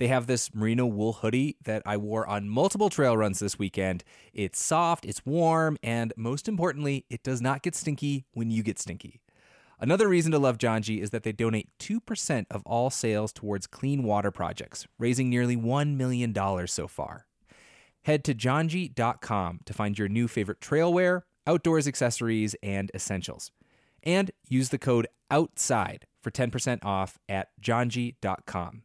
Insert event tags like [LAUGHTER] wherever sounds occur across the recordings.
They have this merino wool hoodie that I wore on multiple trail runs this weekend. It's soft, it's warm, and most importantly, it does not get stinky when you get stinky. Another reason to love Janji is that they donate 2% of all sales towards clean water projects, raising nearly $1 million so far. Head to janji.com to find your new favorite trail wear, outdoors accessories, and essentials. And use the code OUTSIDE for 10% off at janji.com.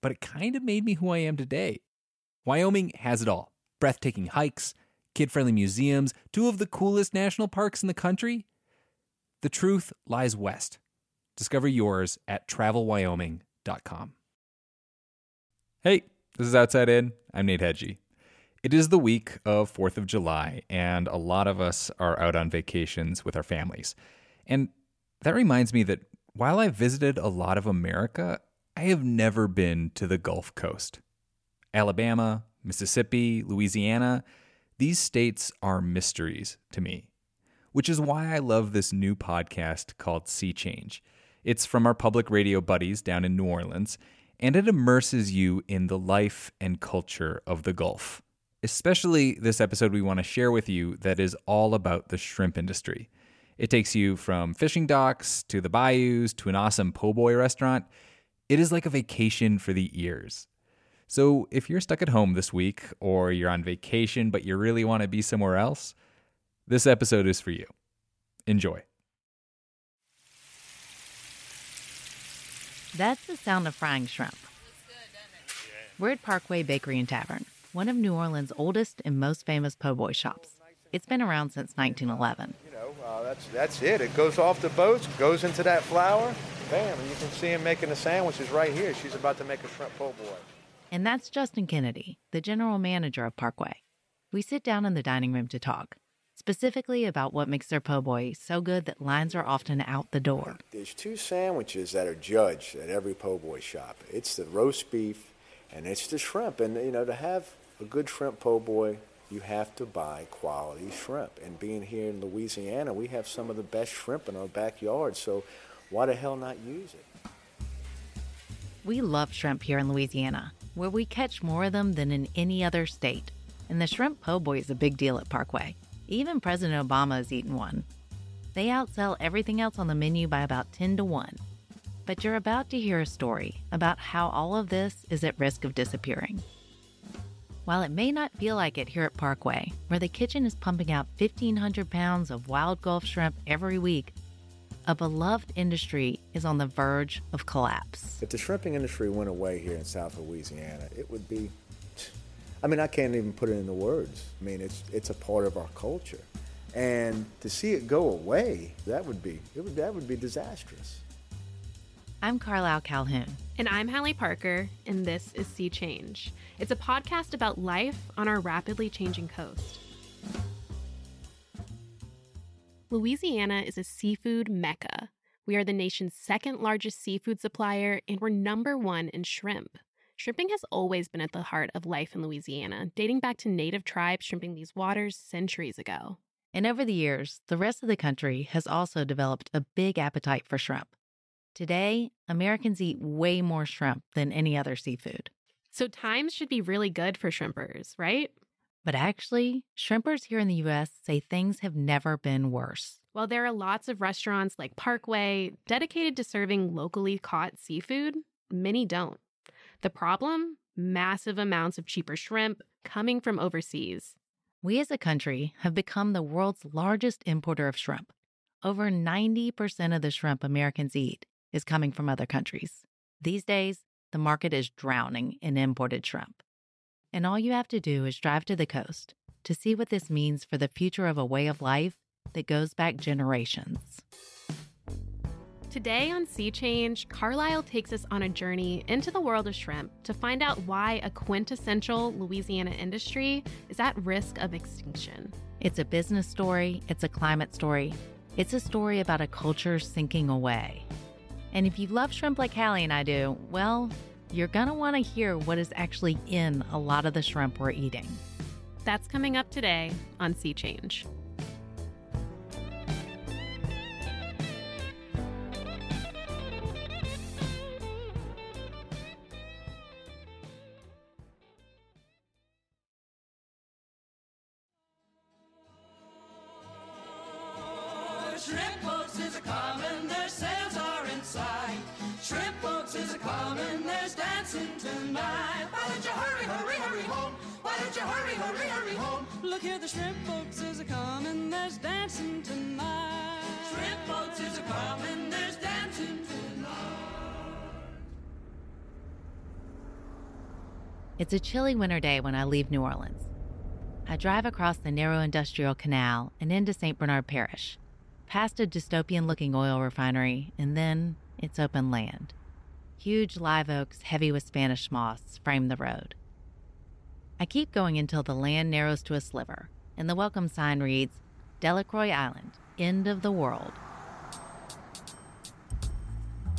but it kind of made me who I am today. Wyoming has it all breathtaking hikes, kid friendly museums, two of the coolest national parks in the country. The truth lies west. Discover yours at travelwyoming.com. Hey, this is Outside In. I'm Nate Hegyi. It is the week of 4th of July, and a lot of us are out on vacations with our families. And that reminds me that while I visited a lot of America, I have never been to the Gulf Coast. Alabama, Mississippi, Louisiana, these states are mysteries to me, which is why I love this new podcast called Sea Change. It's from our public radio buddies down in New Orleans, and it immerses you in the life and culture of the Gulf. Especially this episode we want to share with you that is all about the shrimp industry. It takes you from fishing docks to the bayous to an awesome po' boy restaurant. It is like a vacation for the ears. So if you're stuck at home this week or you're on vacation but you really want to be somewhere else, this episode is for you. Enjoy. That's the sound of frying shrimp. We're at Parkway Bakery and Tavern, one of New Orleans' oldest and most famous po' boy shops. It's been around since 1911. You know, uh, that's that's it. It goes off the boats, goes into that flour, bam, and you can see him making the sandwiches right here. She's about to make a shrimp po' boy. And that's Justin Kennedy, the general manager of Parkway. We sit down in the dining room to talk, specifically about what makes their po' boy so good that lines are often out the door. There's two sandwiches that are judged at every po' boy shop. It's the roast beef and it's the shrimp. And you know, to have a good shrimp po' boy, you have to buy quality shrimp. And being here in Louisiana, we have some of the best shrimp in our backyard. So why the hell not use it? We love shrimp here in Louisiana, where we catch more of them than in any other state. And the shrimp po' boy is a big deal at Parkway. Even President Obama has eaten one. They outsell everything else on the menu by about 10 to 1. But you're about to hear a story about how all of this is at risk of disappearing. While it may not feel like it here at Parkway, where the kitchen is pumping out 1,500 pounds of wild Gulf shrimp every week, a beloved industry is on the verge of collapse. If the shrimping industry went away here in South Louisiana, it would be. I mean, I can't even put it into words. I mean, it's it's a part of our culture, and to see it go away, that would be it would that would be disastrous. I'm Carlyle Calhoun. And I'm Halle Parker, and this is Sea Change. It's a podcast about life on our rapidly changing coast. Louisiana is a seafood mecca. We are the nation's second largest seafood supplier, and we're number one in shrimp. Shrimping has always been at the heart of life in Louisiana, dating back to native tribes shrimping these waters centuries ago. And over the years, the rest of the country has also developed a big appetite for shrimp. Today, Americans eat way more shrimp than any other seafood. So times should be really good for shrimpers, right? But actually, shrimpers here in the US say things have never been worse. While there are lots of restaurants like Parkway dedicated to serving locally caught seafood, many don't. The problem? Massive amounts of cheaper shrimp coming from overseas. We as a country have become the world's largest importer of shrimp. Over 90% of the shrimp Americans eat is coming from other countries. These days, the market is drowning in imported shrimp. And all you have to do is drive to the coast to see what this means for the future of a way of life that goes back generations. Today on Sea Change, Carlyle takes us on a journey into the world of shrimp to find out why a quintessential Louisiana industry is at risk of extinction. It's a business story, it's a climate story, it's a story about a culture sinking away. And if you love shrimp like Halle and I do, well, you're gonna wanna hear what is actually in a lot of the shrimp we're eating. That's coming up today on Sea Change. Tonight. Why don't you hurry, hurry, hurry home? Why don't you hurry, hurry, hurry home? Look here, the shrimp boats is a there's dancing tonight. Shrimp boats is a there's dancing tonight. It's a chilly winter day when I leave New Orleans. I drive across the narrow industrial canal and into St. Bernard Parish, past a dystopian looking oil refinery, and then it's open land. Huge live oaks, heavy with Spanish moss, frame the road. I keep going until the land narrows to a sliver, and the welcome sign reads Delacroix Island, end of the world.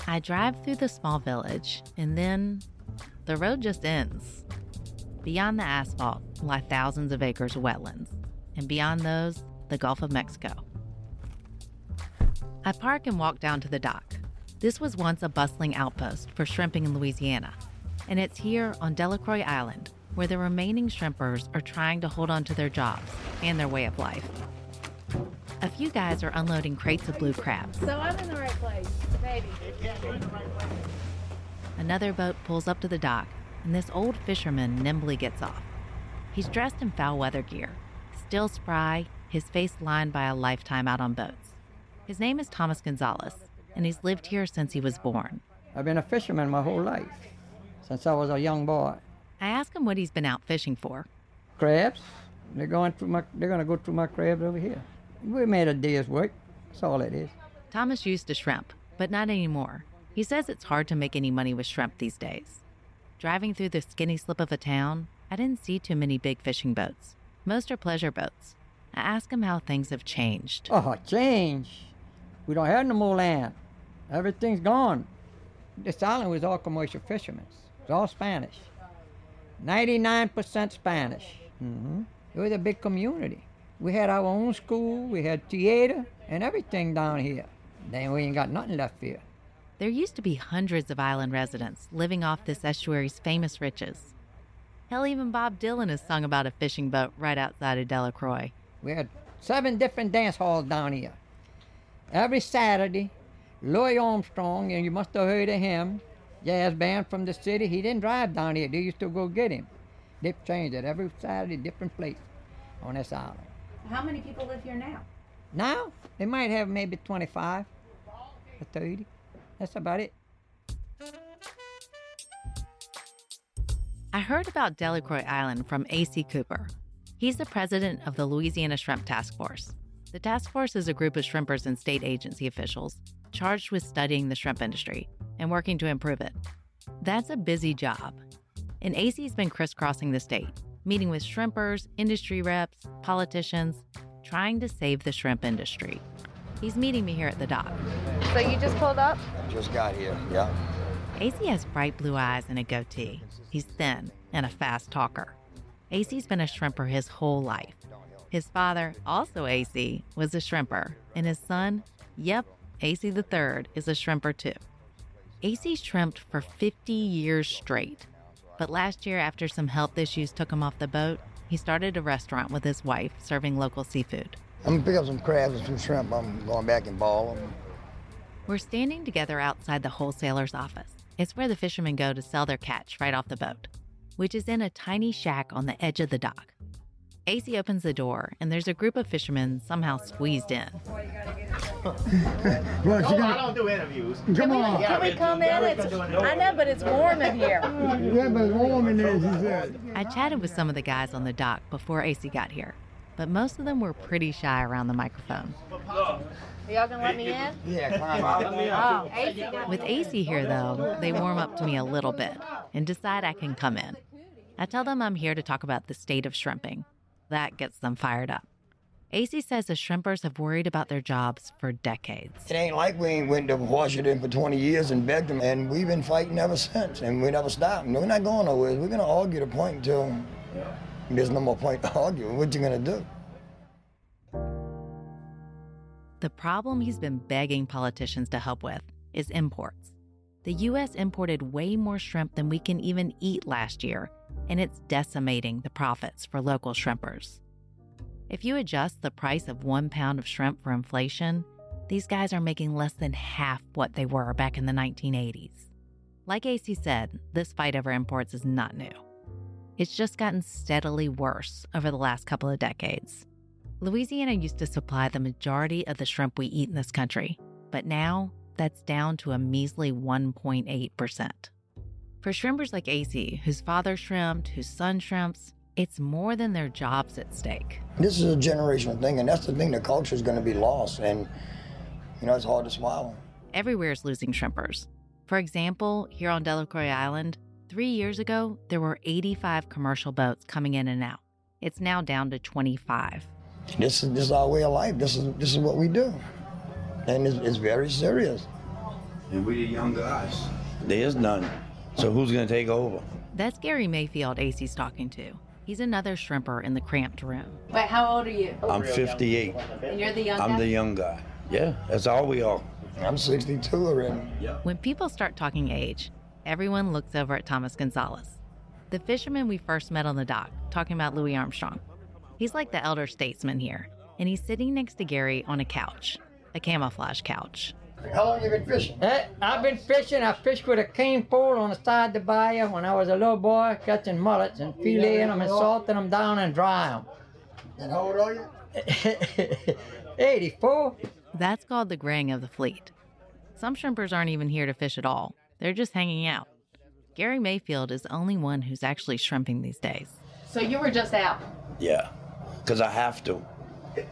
I drive through the small village, and then the road just ends. Beyond the asphalt lie thousands of acres of wetlands, and beyond those, the Gulf of Mexico. I park and walk down to the dock. This was once a bustling outpost for shrimping in Louisiana, and it's here on Delacroix Island where the remaining shrimpers are trying to hold on to their jobs and their way of life. A few guys are unloading crates of blue crabs. So I'm in the right place, maybe. Another boat pulls up to the dock, and this old fisherman nimbly gets off. He's dressed in foul weather gear, still spry, his face lined by a lifetime out on boats. His name is Thomas Gonzales, and he's lived here since he was born. I've been a fisherman my whole life, since I was a young boy. I ask him what he's been out fishing for. Crabs, they're going through my. They're going to go through my crabs over here. We made a day's work. That's all it is. Thomas used to shrimp, but not anymore. He says it's hard to make any money with shrimp these days. Driving through the skinny slip of a town, I didn't see too many big fishing boats. Most are pleasure boats. I ask him how things have changed. Oh, change. We don't have no more land. Everything's gone. This island was all commercial fishermen. It's all Spanish. 99% Spanish. hmm It was a big community. We had our own school, we had theater, and everything down here. Then we ain't got nothing left here. There used to be hundreds of island residents living off this estuary's famous riches. Hell, even Bob Dylan has sung about a fishing boat right outside of Delacroix. We had seven different dance halls down here. Every Saturday, Louis Armstrong, and you must have heard of him, jazz band from the city, he didn't drive down here. They used to go get him. They changed it every Saturday, different place on this island. How many people live here now? Now, they might have maybe 25 or 30. That's about it. I heard about Delacroix Island from Acy Cooper. He's the president of the Louisiana Shrimp Task Force. The task force is a group of shrimpers and state agency officials charged with studying the shrimp industry and working to improve it. That's a busy job. And Acy's been crisscrossing the state, meeting with shrimpers, industry reps, politicians, trying to save the shrimp industry. He's meeting me here at the dock. So you just pulled up? Just got here, yeah. Acy has bright blue eyes and a goatee. He's thin and a fast talker. Acy's been a shrimper his whole life. His father, also Acy, was a shrimper, and his son, yep, Acy the third, is a shrimper too. Acy shrimped for 50 years straight. But last year, after some health issues took him off the boat, he started a restaurant with his wife serving local seafood. I'm gonna pick up some crabs and some shrimp. I'm going back and ball them. We're standing together outside the wholesaler's office. It's where the fishermen go to sell their catch right off the boat, which is in a tiny shack on the edge of the dock. Acy opens the door, and there's a group of fishermen somehow squeezed in. [LAUGHS] Well, No, I don't do interviews. Come on. Can we come in? It's, I know, but it's warm in here. [LAUGHS] Yeah, but it's warm in there, she said. I chatted with some of the guys on the dock before Acy got here, but most of them were pretty shy around the microphone. Y'all gonna let me in? Yeah, climb out. Oh, Acy With Acy here, though, they warm up to me a little bit and decide I can come in. I tell them I'm here to talk about the state of shrimping. That gets them fired up. Acy says the shrimpers have worried about their jobs for decades. It ain't like we ain't went to Washington for 20 years and begged them, and we've been fighting ever since, and we never stopped. No, we're not going nowhere. We're gonna argue the point until there's no more point to argue. What you gonna do? The problem he's been begging politicians to help with is imports. The U.S. imported way more shrimp than we can even eat last year, and it's decimating the profits for local shrimpers. If you adjust the price of one pound of shrimp for inflation, these guys are making less than half what they were back in the 1980s. Like Acy said, this fight over imports is not new. It's just gotten steadily worse over the last couple of decades. Louisiana used to supply the majority of the shrimp we eat in this country, but now that's down to a measly 1.8%. For shrimpers like Acy, whose father shrimped, whose son shrimps, it's more than their jobs at stake. This is a generational thing, and that's the thing. The culture is gonna be lost, and you know it's hard to swallow. Everywhere is losing shrimpers. For example, here on Delacroix Island, three years ago, there were 85 commercial boats coming in and out. It's now down to 25. This is this is our way of life. This is this is what we do, and it's, it's very serious. And we the young guys. There's none. So who's gonna take over? That's Gary Mayfield Acy's talking to. He's another shrimper in the cramped room. Wait, how old are you? I'm 58. And you're the young I'm the young guy. Yeah, that's all we are. I'm 62 already. When people start talking age, everyone looks over at Thomas Gonzales, the fisherman we first met on the dock, talking about Louis Armstrong. He's like the elder statesman here, and he's sitting next to Gary on a couch, a camouflage couch. How long you been fishing? Eh, I've been fishing. I fished with a cane pole on the side of the bayou when I was a little boy, catching mullets and filleting them and salting them down and dry them. And how old are you? [LAUGHS] 84. That's called the graying of the fleet. Some shrimpers aren't even here to fish at all, they're just hanging out. Gary Mayfield is the only one who's actually shrimping these days. So you were just out. Yeah, because I have to.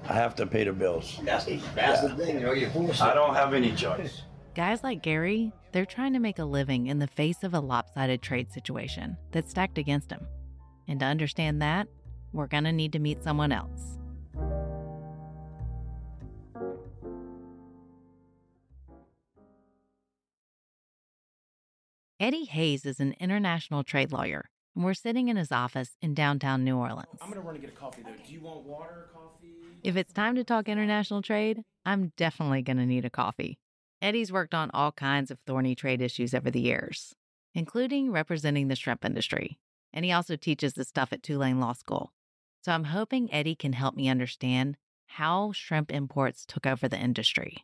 I have to pay the bills. That's, that's the thing, you know, you're forced. I don't have any choice. Guys like Gary, they're trying to make a living in the face of a lopsided trade situation that's stacked against them. And to understand that, we're going to need to meet someone else. Eddy Hayes is an international trade lawyer, and we're sitting in his office in downtown New Orleans. I'm gonna run and get a coffee though. Do you want water, or coffee? If it's time to talk international trade, I'm definitely going to need a coffee. Eddy's worked on all kinds of thorny trade issues over the years, including representing the shrimp industry. And he also teaches this stuff at Tulane Law School. So I'm hoping Eddy can help me understand how shrimp imports took over the industry.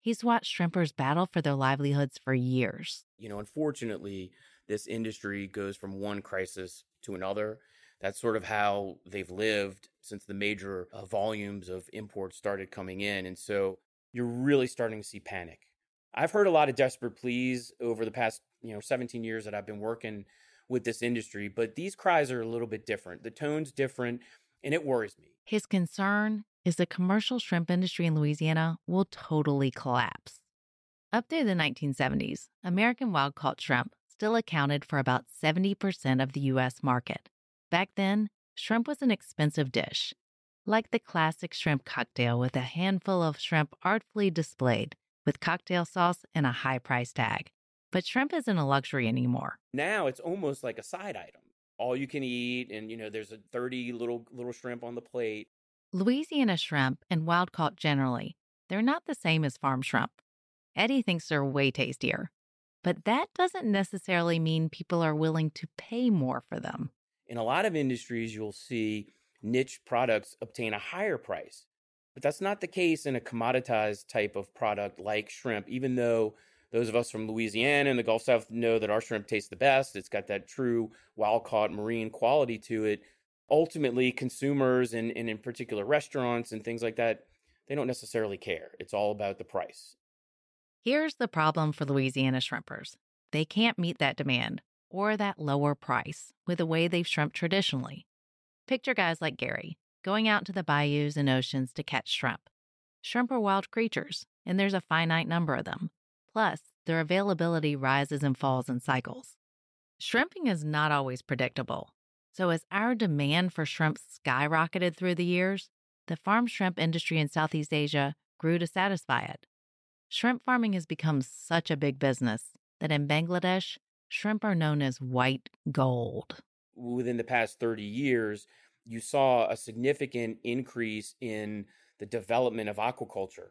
He's watched shrimpers battle for their livelihoods for years. You know, unfortunately, this industry goes from one crisis to another. That's sort of how they've lived since the major uh, volumes of imports started coming in. And so you're really starting to see panic. I've heard a lot of desperate pleas over the past, you know, 17 years that I've been working with this industry, but these cries are a little bit different. The tone's different, and it worries me. His concern is the commercial shrimp industry in Louisiana will totally collapse. Up through the 1970s, American wild caught shrimp still accounted for about 70% of the U.S. market. Back then, shrimp was an expensive dish, like the classic shrimp cocktail with a handful of shrimp artfully displayed with cocktail sauce and a high price tag. But shrimp isn't a luxury anymore. Now it's almost like a side item. All you can eat, and you know, there's a 30 little little shrimp on the plate. Louisiana shrimp and wild caught generally, they're not the same as farm shrimp. Eddy thinks they're way tastier, but that doesn't necessarily mean people are willing to pay more for them. In a lot of industries, you'll see niche products obtain a higher price. But that's not the case in a commoditized type of product like shrimp, even though those of us from Louisiana and the Gulf South know that our shrimp tastes the best. It's got that true wild caught marine quality to it. Ultimately, consumers and, and in particular restaurants and things like that, they don't necessarily care. It's all about the price. Here's the problem for Louisiana shrimpers they can't meet that demand or that lower price with the way they've shrimped traditionally. Picture guys like Gary going out to the bayous and oceans to catch shrimp. Shrimp are wild creatures, and there's a finite number of them. Plus, their availability rises and falls in cycles. Shrimping is not always predictable. So, as our demand for shrimp skyrocketed through the years, the farm shrimp industry in Southeast Asia grew to satisfy it. Shrimp farming has become such a big business that in Bangladesh, shrimp are known as white gold. Within the past 30 years, you saw a significant increase in the development of aquaculture.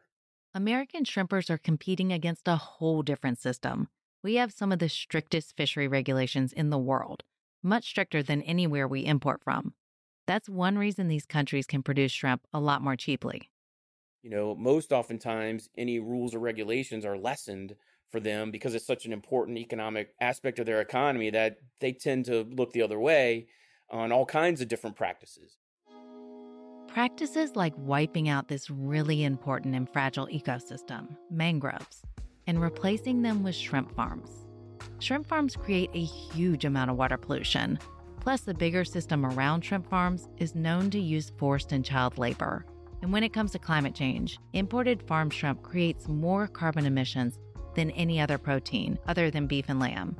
American shrimpers are competing against a whole different system. We have some of the strictest fishery regulations in the world, much stricter than anywhere we import from. That's one reason these countries can produce shrimp a lot more cheaply. You know, most oftentimes any rules or regulations are lessened for them because it's such an important economic aspect of their economy that they tend to look the other way on all kinds of different practices. Practices like wiping out this really important and fragile ecosystem, mangroves, and replacing them with shrimp farms. Shrimp farms create a huge amount of water pollution. Plus, the bigger system around shrimp farms is known to use forced and child labor. And when it comes to climate change, imported farm shrimp creates more carbon emissions than any other protein other than beef and lamb.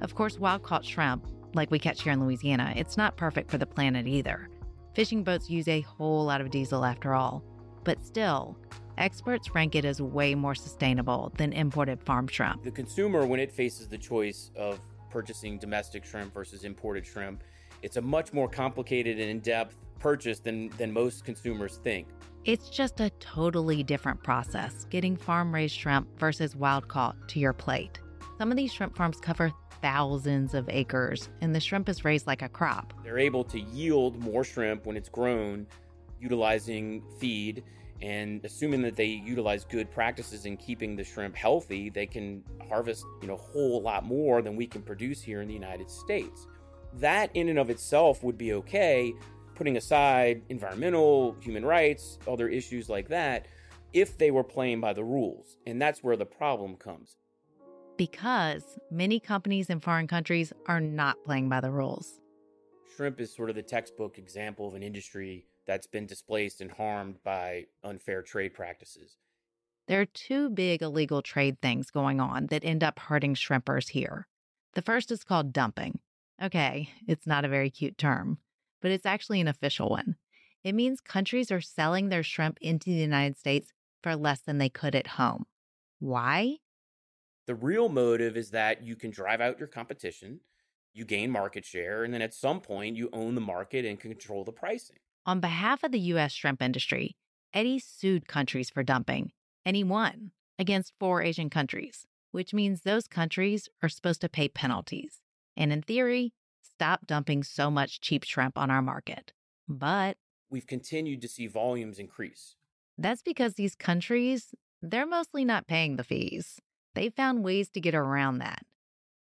Of course, wild caught shrimp, like we catch here in Louisiana, it's not perfect for the planet either. Fishing boats use a whole lot of diesel after all. But still, experts rank it as way more sustainable than imported farm shrimp. The consumer, when it faces the choice of purchasing domestic shrimp versus imported shrimp, it's a much more complicated and in depth purchase than, than most consumers think. It's just a totally different process getting farm raised shrimp versus wild caught to your plate. Some of these shrimp farms cover thousands of acres, and the shrimp is raised like a crop. They're able to yield more shrimp when it's grown utilizing feed and assuming that they utilize good practices in keeping the shrimp healthy, they can harvest, you know, a whole lot more than we can produce here in the United States. That in and of itself would be okay, putting aside environmental, human rights, other issues like that, if they were playing by the rules. And that's where the problem comes. Because many companies in foreign countries are not playing by the rules. Shrimp is sort of the textbook example of an industry that's been displaced and harmed by unfair trade practices. There are two big illegal trade things going on that end up hurting shrimpers here. The first is called dumping. Okay, it's not a very cute term, but it's actually an official one. It means countries are selling their shrimp into the United States for less than they could at home. Why? The real motive is that you can drive out your competition, you gain market share, and then at some point you own the market and control the pricing. On behalf of the U.S. shrimp industry, Eddy sued countries for dumping, and he won against four Asian countries, which means those countries are supposed to pay penalties and, in theory, stop dumping so much cheap shrimp on our market. But we've continued to see volumes increase. That's because these countries, they're mostly not paying the fees. They found ways to get around that.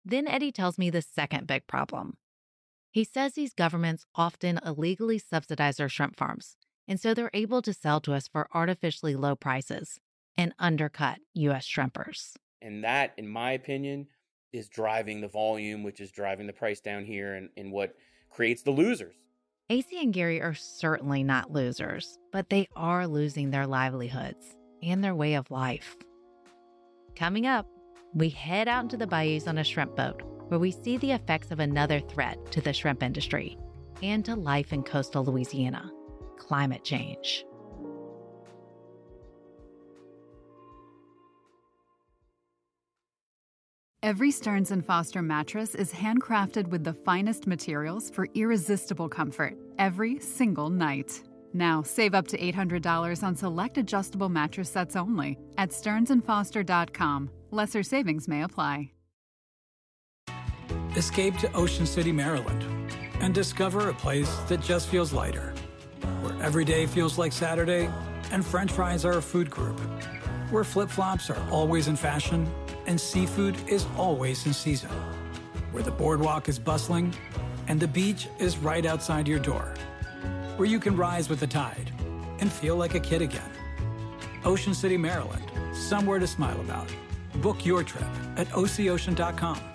Then Eddy tells me the second big problem he says these governments often illegally subsidize their shrimp farms, and so they're able to sell to us for artificially low prices and undercut U.S. shrimpers. And that, in my opinion, is driving the volume, which is driving the price down here and, and what creates the losers. Acy and Gary are certainly not losers, but they are losing their livelihoods and their way of life. Coming up, we head out into the bayous on a shrimp boat where we see the effects of another threat to the shrimp industry and to life in coastal Louisiana climate change. Every Stearns and Foster mattress is handcrafted with the finest materials for irresistible comfort every single night. Now, save up to $800 on select adjustable mattress sets only at stearnsandfoster.com. Lesser savings may apply. Escape to Ocean City, Maryland, and discover a place that just feels lighter, where every day feels like Saturday and french fries are a food group, where flip flops are always in fashion and seafood is always in season, where the boardwalk is bustling and the beach is right outside your door, where you can rise with the tide and feel like a kid again. Ocean City, Maryland, somewhere to smile about. Book your trip at OCOcean.com.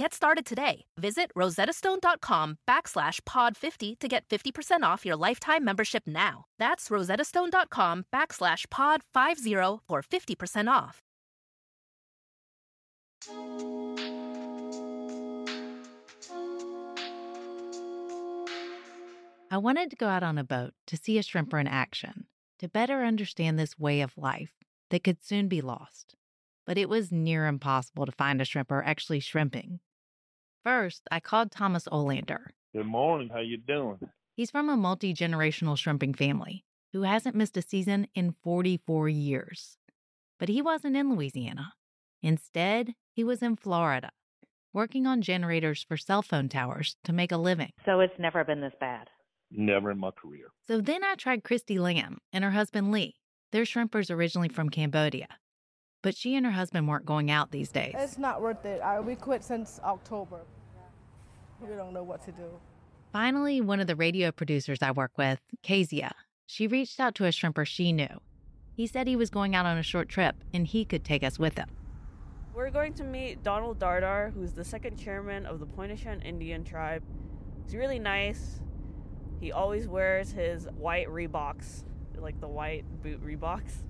Get started today. Visit rosettastone.com backslash pod 50 to get 50% off your lifetime membership now. That's rosettastone.com backslash pod 50 for 50% off. I wanted to go out on a boat to see a shrimper in action, to better understand this way of life that could soon be lost. But it was near impossible to find a shrimper actually shrimping. First, I called Thomas Olander. Good morning. How you doing? He's from a multi generational shrimping family who hasn't missed a season in 44 years. But he wasn't in Louisiana. Instead, he was in Florida, working on generators for cell phone towers to make a living. So it's never been this bad. Never in my career. So then I tried Christy Lamb and her husband Lee. They're shrimpers originally from Cambodia. But she and her husband weren't going out these days. It's not worth it. I, we quit since October. We don't know what to do. Finally, one of the radio producers I work with, Kezia, she reached out to a shrimper she knew. He said he was going out on a short trip and he could take us with him. We're going to meet Donald Dardar, who's the second chairman of the Pointe-au-Chien Indian tribe. He's really nice. He always wears his white Reeboks, like the white boot Reeboks.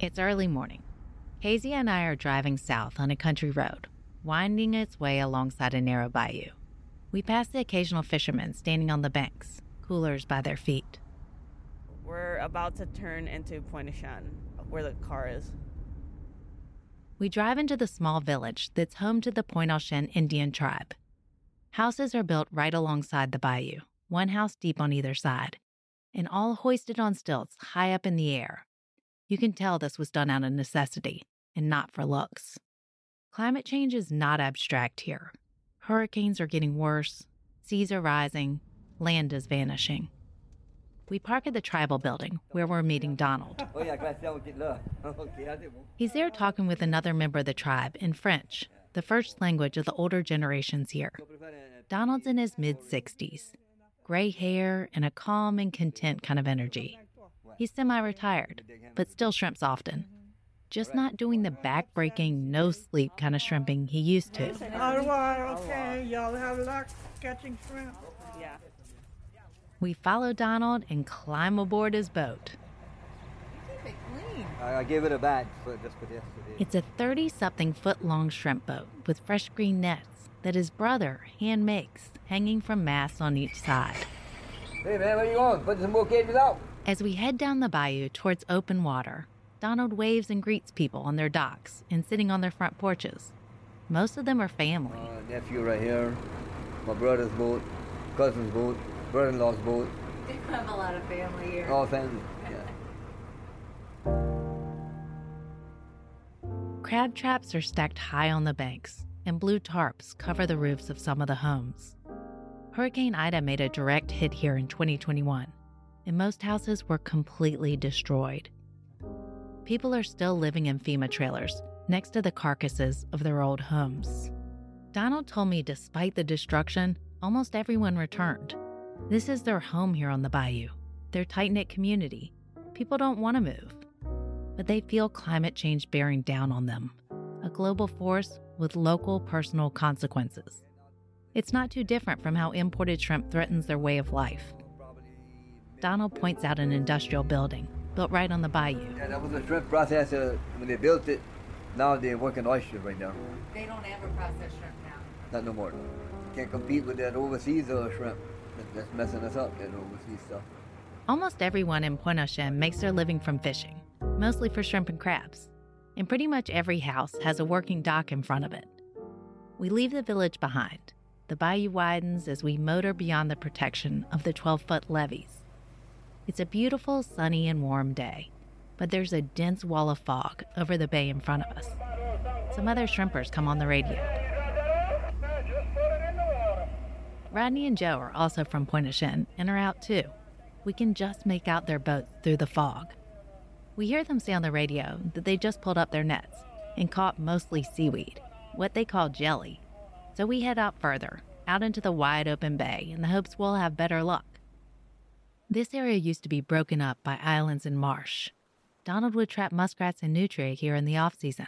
It's early morning. Kezia and I are driving south on a country road, winding its way alongside a narrow bayou. We pass the occasional fishermen standing on the banks, coolers by their feet. We're about to turn into Pointe-au-Chien, where the car is. We drive into the small village that's home to the Pointe-au-Chien Indian tribe. Houses are built right alongside the bayou, one house deep on either side, and all hoisted on stilts high up in the air. You can tell this was done out of necessity and not for looks. Climate change is not abstract here. Hurricanes are getting worse, seas are rising, land is vanishing. We park at the tribal building where we're meeting Donald. [LAUGHS] He's there talking with another member of the tribe in French, the first language of the older generations here. Donald's in his mid 60s, gray hair and a calm and content kind of energy. He's semi retired, but still shrimps often. Just not doing the back breaking, no sleep kind of shrimping he used to. Oh, okay. Y'all have luck catching shrimp. Yeah. We follow Donald and climb aboard his boat. I, I gave it a bad for just for yesterday. It's a 30 something foot long shrimp boat with fresh green nets that his brother hand makes, hanging from masts on each side. Hey man, where you going? Put some more cages out. As we head down the bayou towards open water, Donald waves and greets people on their docks and sitting on their front porches. Most of them are family. Uh, nephew right here, my brother's boat, cousin's boat, brother-in-law's boat. You have a lot of family here. All family. Yeah. [LAUGHS] Crab traps are stacked high on the banks, and blue tarps cover the roofs of some of the homes. Hurricane Ida made a direct hit here in 2021, and most houses were completely destroyed. People are still living in FEMA trailers next to the carcasses of their old homes. Donald told me despite the destruction, almost everyone returned. This is their home here on the bayou, their tight knit community. People don't want to move, but they feel climate change bearing down on them, a global force with local personal consequences. It's not too different from how imported shrimp threatens their way of life. Donald points out an industrial building built right on the bayou. Yeah, that was a shrimp processor when they built it. Now they're working oysters right now. They don't ever process shrimp now. Not no more. can't compete with that overseas uh, shrimp. That's messing us up, that overseas stuff. Almost everyone in Point Au makes their living from fishing, mostly for shrimp and crabs. And pretty much every house has a working dock in front of it. We leave the village behind. The bayou widens as we motor beyond the protection of the 12 foot levees. It's a beautiful, sunny, and warm day, but there's a dense wall of fog over the bay in front of us. Some other shrimpers come on the radio. Rodney and Joe are also from Point Chien and are out too. We can just make out their boats through the fog. We hear them say on the radio that they just pulled up their nets and caught mostly seaweed, what they call jelly. So we head out further, out into the wide open bay in the hopes we'll have better luck. This area used to be broken up by islands and marsh. Donald would trap muskrats and nutria here in the off season.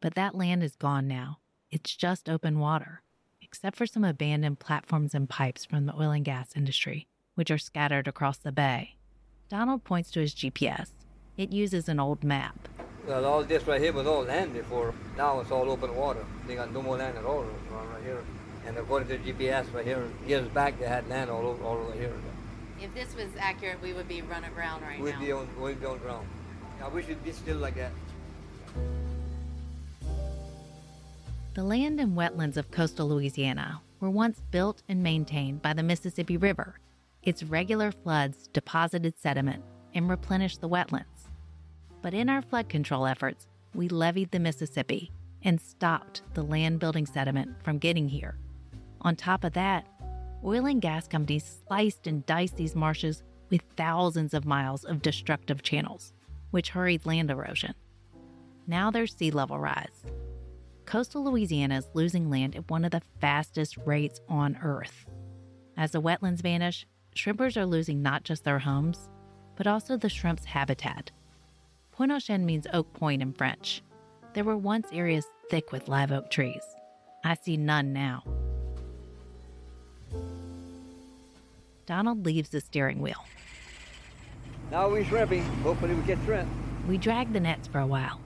But that land is gone now. It's just open water, except for some abandoned platforms and pipes from the oil and gas industry, which are scattered across the bay. Donald points to his GPS. It uses an old map. Well, all this right here was all land before. Now it's all open water. They got no more land at all right here. And according to the GPS right here, years back they had land all over, all over here. If this was accurate, we would be run aground right We'd now. be on, we'd be on ground. I wish it'd be still like that. The land and wetlands of coastal Louisiana were once built and maintained by the Mississippi River. Its regular floods deposited sediment and replenished the wetlands. But in our flood control efforts, we leveed the Mississippi and stopped the land building sediment from getting here. On top of that, oil and gas companies sliced and diced these marshes with thousands of miles of destructive channels, which hurried land erosion. Now there's sea level rise. Coastal Louisiana is losing land at one of the fastest rates on Earth. As the wetlands vanish, shrimpers are losing not just their homes, but also the shrimp's habitat. Pointe-au-Chien means oak point in French. There were once areas thick with live oak trees. I see none now. Donald leaves the steering wheel. Now we shrimping. Hopefully we get shrimp. We drag the nets for a while.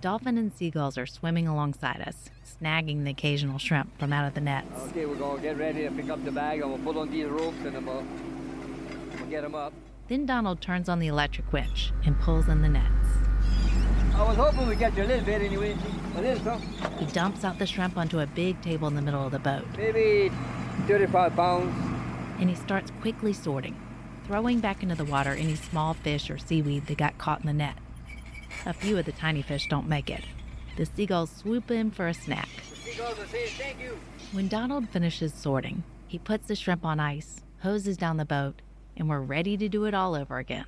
Dolphin and seagulls are swimming alongside us, snagging the occasional shrimp from out of the nets. Okay, we're gonna get ready to pick up the bag. I'm gonna pull on these ropes and I'm gonna, I'm gonna get them up. Then Donald turns on the electric winch and pulls in the nets. I was hoping we'd get you a little bit anyway. A little something. He dumps out the shrimp onto a big table in the middle of the boat, Maybe 35 pounds. And he starts quickly sorting, throwing back into the water any small fish or seaweed that got caught in the net. A few of the tiny fish don't make it. The seagulls swoop in for a snack. The seagulls are saying thank you. When Donald finishes sorting, he puts the shrimp on ice, hoses down the boat, and we're ready to do it all over again.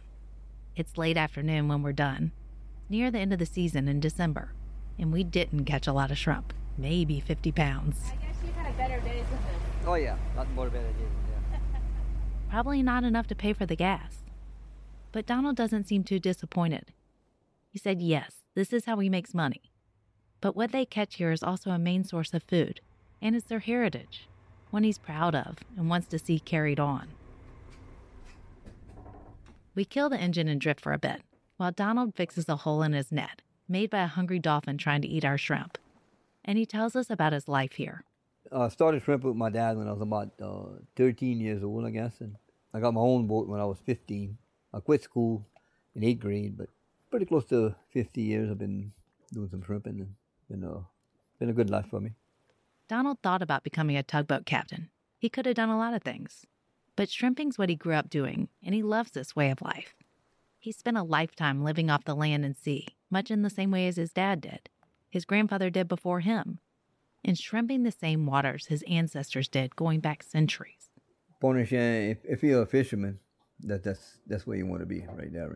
It's late afternoon when we're done, near the end of the season in December, and we didn't catch a lot of shrimp, maybe 50 pounds. I guess you've had better days than this. Oh yeah, lot more better than yeah. Probably not enough to pay for the gas. But Donald doesn't seem too disappointed. He said, yes, this is how he makes money. But what they catch here is also a main source of food, and it's their heritage, one he's proud of and wants to see carried on. We kill the engine and drift for a bit, while Donald fixes a hole in his net, made by a hungry dolphin trying to eat our shrimp. And he tells us about his life here. I started shrimp with my dad when I was about uh, 13 years old, I guess, and I got my own boat when I was 15. I quit school in eighth grade, but pretty close to 50 years I've been doing some shrimping, and been a been a good life for me. Donald thought about becoming a tugboat captain. He could have done a lot of things. But shrimping's what he grew up doing, and he loves this way of life. He spent a lifetime living off the land and sea, much in the same way as his dad did, his grandfather did before him, and shrimping the same waters his ancestors did going back centuries. Pointe-au-Chien, if, if you're a fisherman, that that's that's where you want to be right there,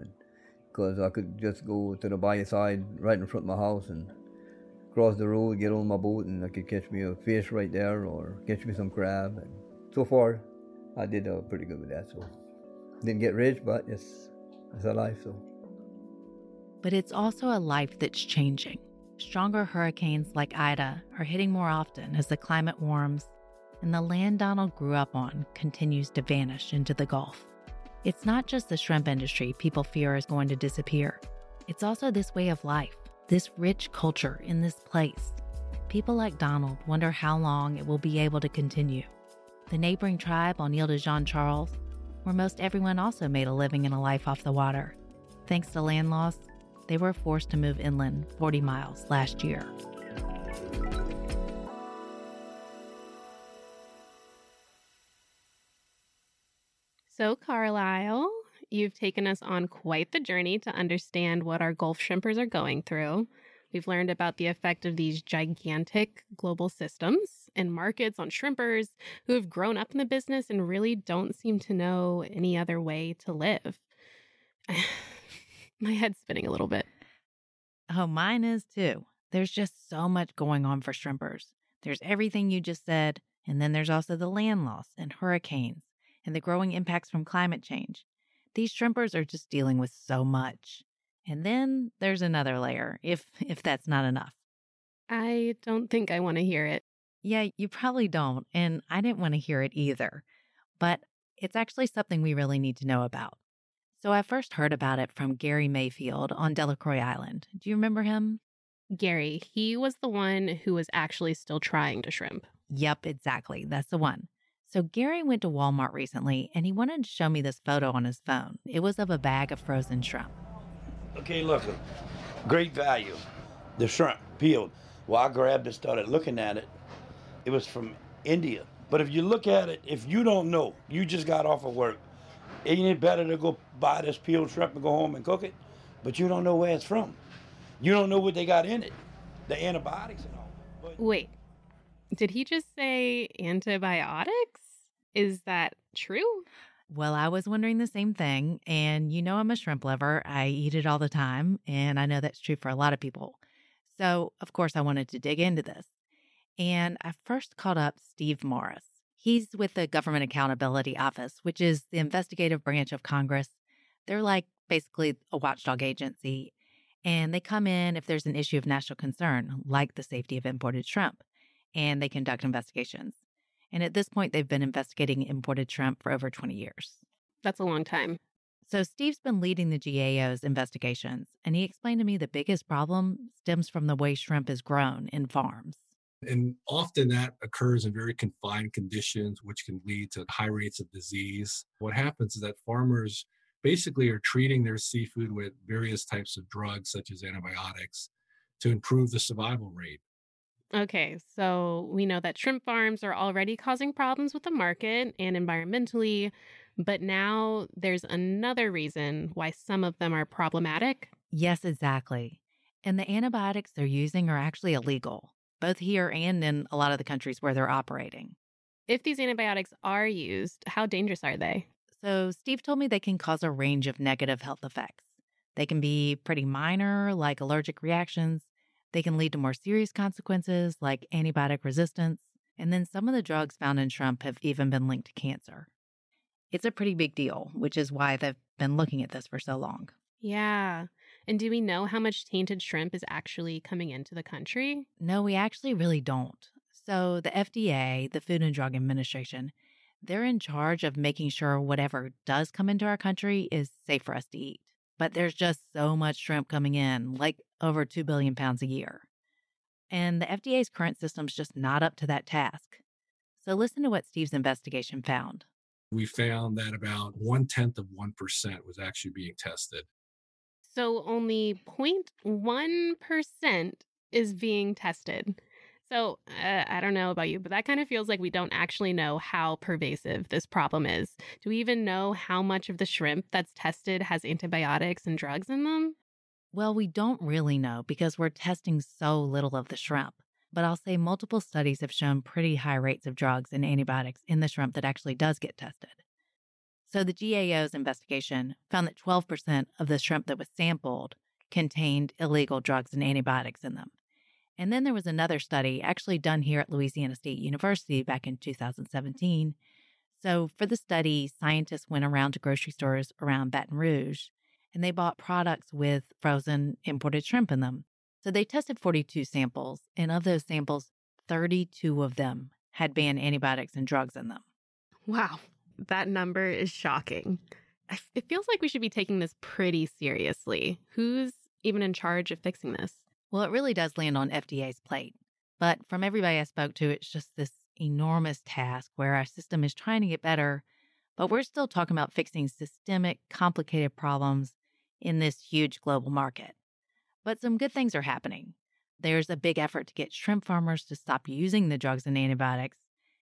because I could just go to the bayou side right in front of my house and cross the road, get on my boat, and I could catch me a fish right there or catch me some crab. And so far, I did uh, pretty good with that. So didn't get rich, but it's it's a life. So But it's also a life that's changing. Stronger hurricanes like Ida are hitting more often as the climate warms, and the land Donald grew up on continues to vanish into the Gulf. It's not just the shrimp industry people fear is going to disappear, it's also this way of life, this rich culture in this place. people like Donald wonder how long it will be able to continue. The neighboring tribe on Isle de Jean Charles, where most everyone also made a living and a life off the water. Thanks to land loss, they were forced to move inland 40 miles last year. So, Carlyle, you've taken us on quite the journey to understand what our Gulf shrimpers are going through. We've learned about the effect of these gigantic global systems and markets on shrimpers who have grown up in the business and really don't seem to know any other way to live. [SIGHS] My head's spinning a little bit. Oh, mine is too. There's just so much going on for shrimpers. There's everything you just said, and then there's also the land loss and hurricanes and the growing impacts from climate change. These shrimpers are just dealing with so much. And then there's another layer, if [LAUGHS] if that's not enough. I don't think I want to hear it. Yeah, you probably don't, and I didn't want to hear it either. But it's actually something we really need to know about. So I first heard about it from Gary Mayfield on Delacroix Island. Do you remember him? Gary, he was the one who was actually still trying to shrimp. Yep, exactly. That's the one. So Gary went to Walmart recently and he wanted to show me this photo on his phone. It was of a bag of frozen shrimp. Okay, look, uh, great value. The shrimp peeled. Well, I grabbed it, started looking at it. It was from India. But if you look at it, if you don't know, you just got off of work, ain't it better to go buy this peeled shrimp and go home and cook it? But you don't know where it's from. You don't know what they got in it, the antibiotics and all. But Wait, did he just say antibiotics? Is that true? Well, I was wondering the same thing. And you know, I'm a shrimp lover. I eat it all the time. And I know that's true for a lot of people. So, of course, I wanted to dig into this. And I first called up Steve Morris. He's with the Government Accountability Office, which is the investigative branch of Congress. They're like basically a watchdog agency. And they come in if there's an issue of national concern, like the safety of imported shrimp, and they conduct investigations. And at this point, they've been investigating imported shrimp for over 20 years. That's a long time. So, Steve's been leading the GAO's investigations, and he explained to me the biggest problem stems from the way shrimp is grown in farms. And often that occurs in very confined conditions, which can lead to high rates of disease. What happens is that farmers basically are treating their seafood with various types of drugs, such as antibiotics, to improve the survival rate. Okay, so we know that shrimp farms are already causing problems with the market and environmentally, but now there's another reason why some of them are problematic. Yes, exactly. And the antibiotics they're using are actually illegal, both here and in a lot of the countries where they're operating. If these antibiotics are used, how dangerous are they? So, Steve told me they can cause a range of negative health effects. They can be pretty minor, like allergic reactions. They can lead to more serious consequences, like antibiotic resistance. And then some of the drugs found in shrimp have even been linked to cancer. It's a pretty big deal, which is why they've been looking at this for so long. Yeah. And do we know how much tainted shrimp is actually coming into the country? No, we actually really don't. So, the FDA, the Food and Drug Administration, they're in charge of making sure whatever does come into our country is safe for us to eat. But there's just so much shrimp coming in, like over 2 billion pounds a year. And the FDA's current system's just not up to that task. So, listen to what Steve's investigation found. We found that about one tenth of 1% was actually being tested. So only 0.1% is being tested. So uh, I don't know about you, but that kind of feels like we don't actually know how pervasive this problem is. Do we even know how much of the shrimp that's tested has antibiotics and drugs in them? Well, we don't really know because we're testing so little of the shrimp. But I'll say multiple studies have shown pretty high rates of drugs and antibiotics in the shrimp that actually does get tested. So the GAO's investigation found that 12% of the shrimp that was sampled contained illegal drugs and antibiotics in them. And then there was another study actually done here at Louisiana State University back in 2017. So for the study, scientists went around to grocery stores around Baton Rouge and they bought products with frozen imported shrimp in them. So they tested 42 samples, and of those samples, 32 of them had banned antibiotics and drugs in them. Wow, that number is shocking. It feels like we should be taking this pretty seriously. Who's even in charge of fixing this? Well, it really does land on FDA's plate. But from everybody I spoke to, it's just this enormous task where our system is trying to get better, but we're still talking about fixing systemic, complicated problems in this huge global market. But some good things are happening. There's a big effort to get shrimp farmers to stop using the drugs and antibiotics.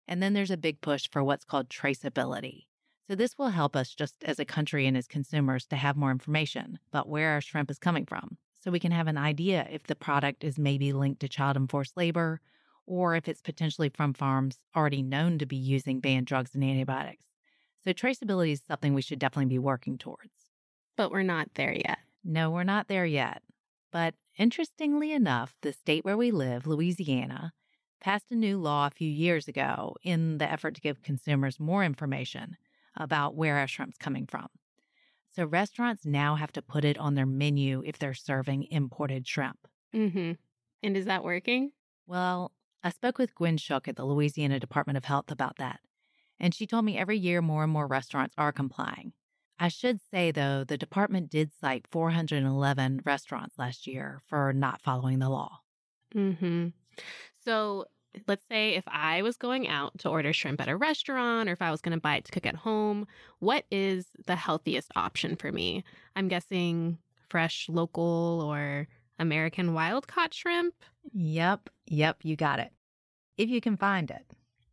And then there's a big push for what's called traceability. So, this will help us just as a country and as consumers to have more information about where our shrimp is coming from. So, we can have an idea if the product is maybe linked to child and forced labor or if it's potentially from farms already known to be using banned drugs and antibiotics. So, traceability is something we should definitely be working towards. But we're not there yet. No, we're not there yet. But interestingly enough, the state where we live, Louisiana, passed a new law a few years ago in the effort to give consumers more information about where our shrimp's coming from. So restaurants now have to put it on their menu if they're serving imported shrimp. Mm-hmm. And is that working? Well, I spoke with Gwen Shook at the Louisiana Department of Health about that, and she told me every year more and more restaurants are complying. I should say, though, the department did cite 411 restaurants last year for not following the law. Mm-hmm. So let's say if I was going out to order shrimp at a restaurant or if I was going to buy it to cook at home, what is the healthiest option for me? I'm guessing fresh, local, or American wild caught shrimp. Yep, yep, you got it. If you can find it.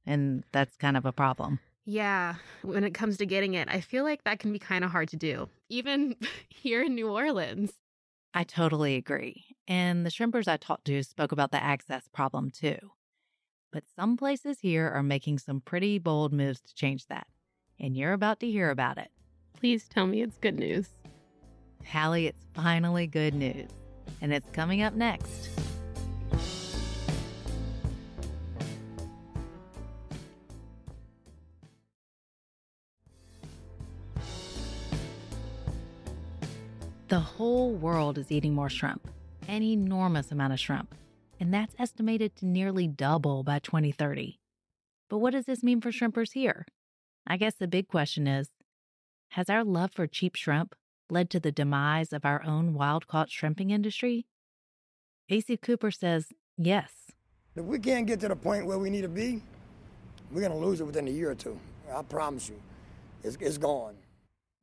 And that's kind of a problem. Yeah, when it comes to getting it, I feel like that can be kind of hard to do, even [LAUGHS] here in New Orleans. I totally agree. And the shrimpers I talked to spoke about the access problem too. But some places here are making some pretty bold moves to change that. And you're about to hear about it. Please tell me it's good news. Halle, it's finally good news. And it's coming up next. The whole world is eating more shrimp, an enormous amount of shrimp, and that's estimated to nearly double by 2030. But what does this mean for shrimpers here? I guess the big question is Has our love for cheap shrimp led to the demise of our own wild caught shrimping industry? Acy Cooper says yes. If we can't get to the point where we need to be, we're going to lose it within a year or two. I promise you. It's, it's gone.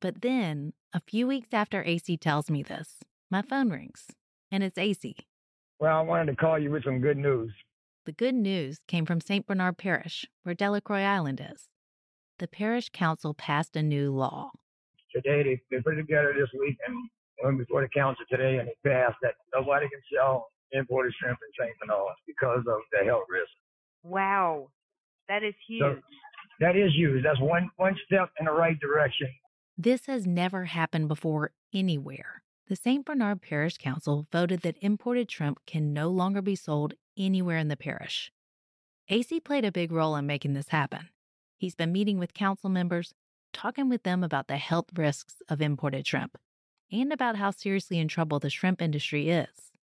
But then, a few weeks after Acy tells me this, my phone rings, and it's Acy. Well, I wanted to call you with some good news. The good news came from St. Bernard Parish, where Delacroix Island is. The parish council passed a new law. Today, they, they put it together this week and went before the council today, and they passed that nobody can sell imported shrimp in St. Bernard because of the health risk. Wow, that is huge. So that is huge. That's one one step in the right direction. This has never happened before anywhere. The St. Bernard Parish Council voted that imported shrimp can no longer be sold anywhere in the parish. Acy played a big role in making this happen. He's been meeting with council members, talking with them about the health risks of imported shrimp, and about how seriously in trouble the shrimp industry is.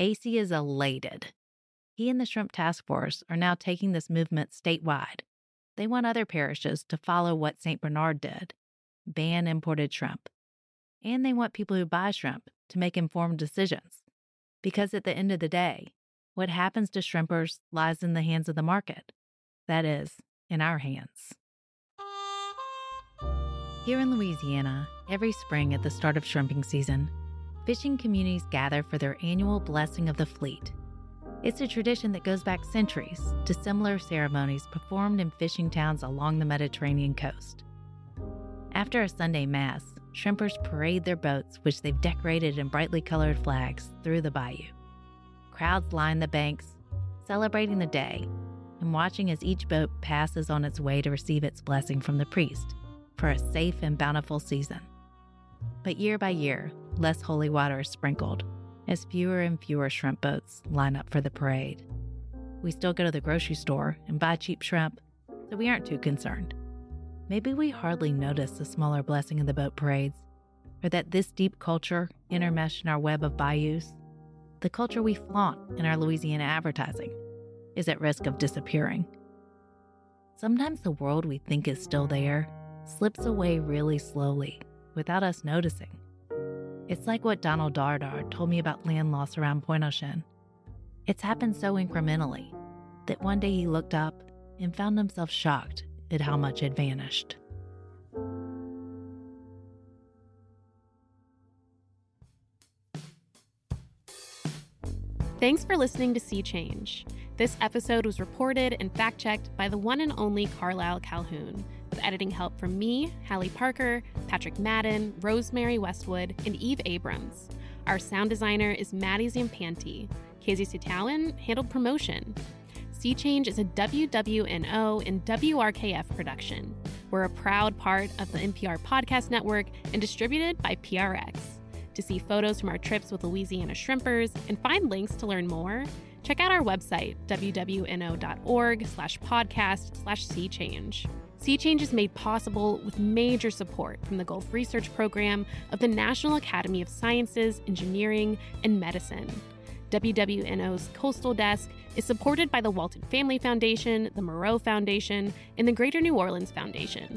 Acy is elated. He and the Shrimp Task Force are now taking this movement statewide. They want other parishes to follow what St. Bernard did ban imported shrimp. And they want people who buy shrimp to make informed decisions. Because at the end of the day, what happens to shrimpers lies in the hands of the market. That is, in our hands. Here in Louisiana, every spring at the start of shrimping season, fishing communities gather for their annual blessing of the fleet. It's a tradition that goes back centuries to similar ceremonies performed in fishing towns along the Mediterranean coast. After a Sunday Mass, shrimpers parade their boats, which they've decorated in brightly colored flags, through the bayou. Crowds line the banks, celebrating the day and watching as each boat passes on its way to receive its blessing from the priest for a safe and bountiful season. But year by year, less holy water is sprinkled as fewer and fewer shrimp boats line up for the parade. We still go to the grocery store and buy cheap shrimp, so we aren't too concerned. Maybe we hardly notice the smaller blessing of the boat parades, or that this deep culture intermeshed in our web of bayous, the culture we flaunt in our Louisiana advertising, is at risk of disappearing. Sometimes the world we think is still there slips away really slowly without us noticing. It's like what Donald Dardar told me about land loss around aux Chenes. It's happened so incrementally that one day he looked up and found himself shocked at how much had vanished. Thanks for listening to Sea Change. This episode was reported and fact checked by the one and only Carlyle Calhoun, with editing help from me, Halle Parker, Patrick Madden, Rosemary Westwood, and Eve Abrams. Our sound designer is Maddie Zampanti. Casey Sutalin handled promotion. Sea Change is a WWNO and WRKF production. We're a proud part of the NPR Podcast Network and distributed by PRX. To see photos from our trips with Louisiana shrimpers and find links to learn more, check out our website, wwno.org slash podcast slash sea change. Sea Change is made possible with major support from the Gulf Research Program of the National Academy of Sciences, Engineering, and Medicine. WWNO's Coastal Desk is supported by the Walton Family Foundation, the Moreau Foundation, and the Greater New Orleans Foundation.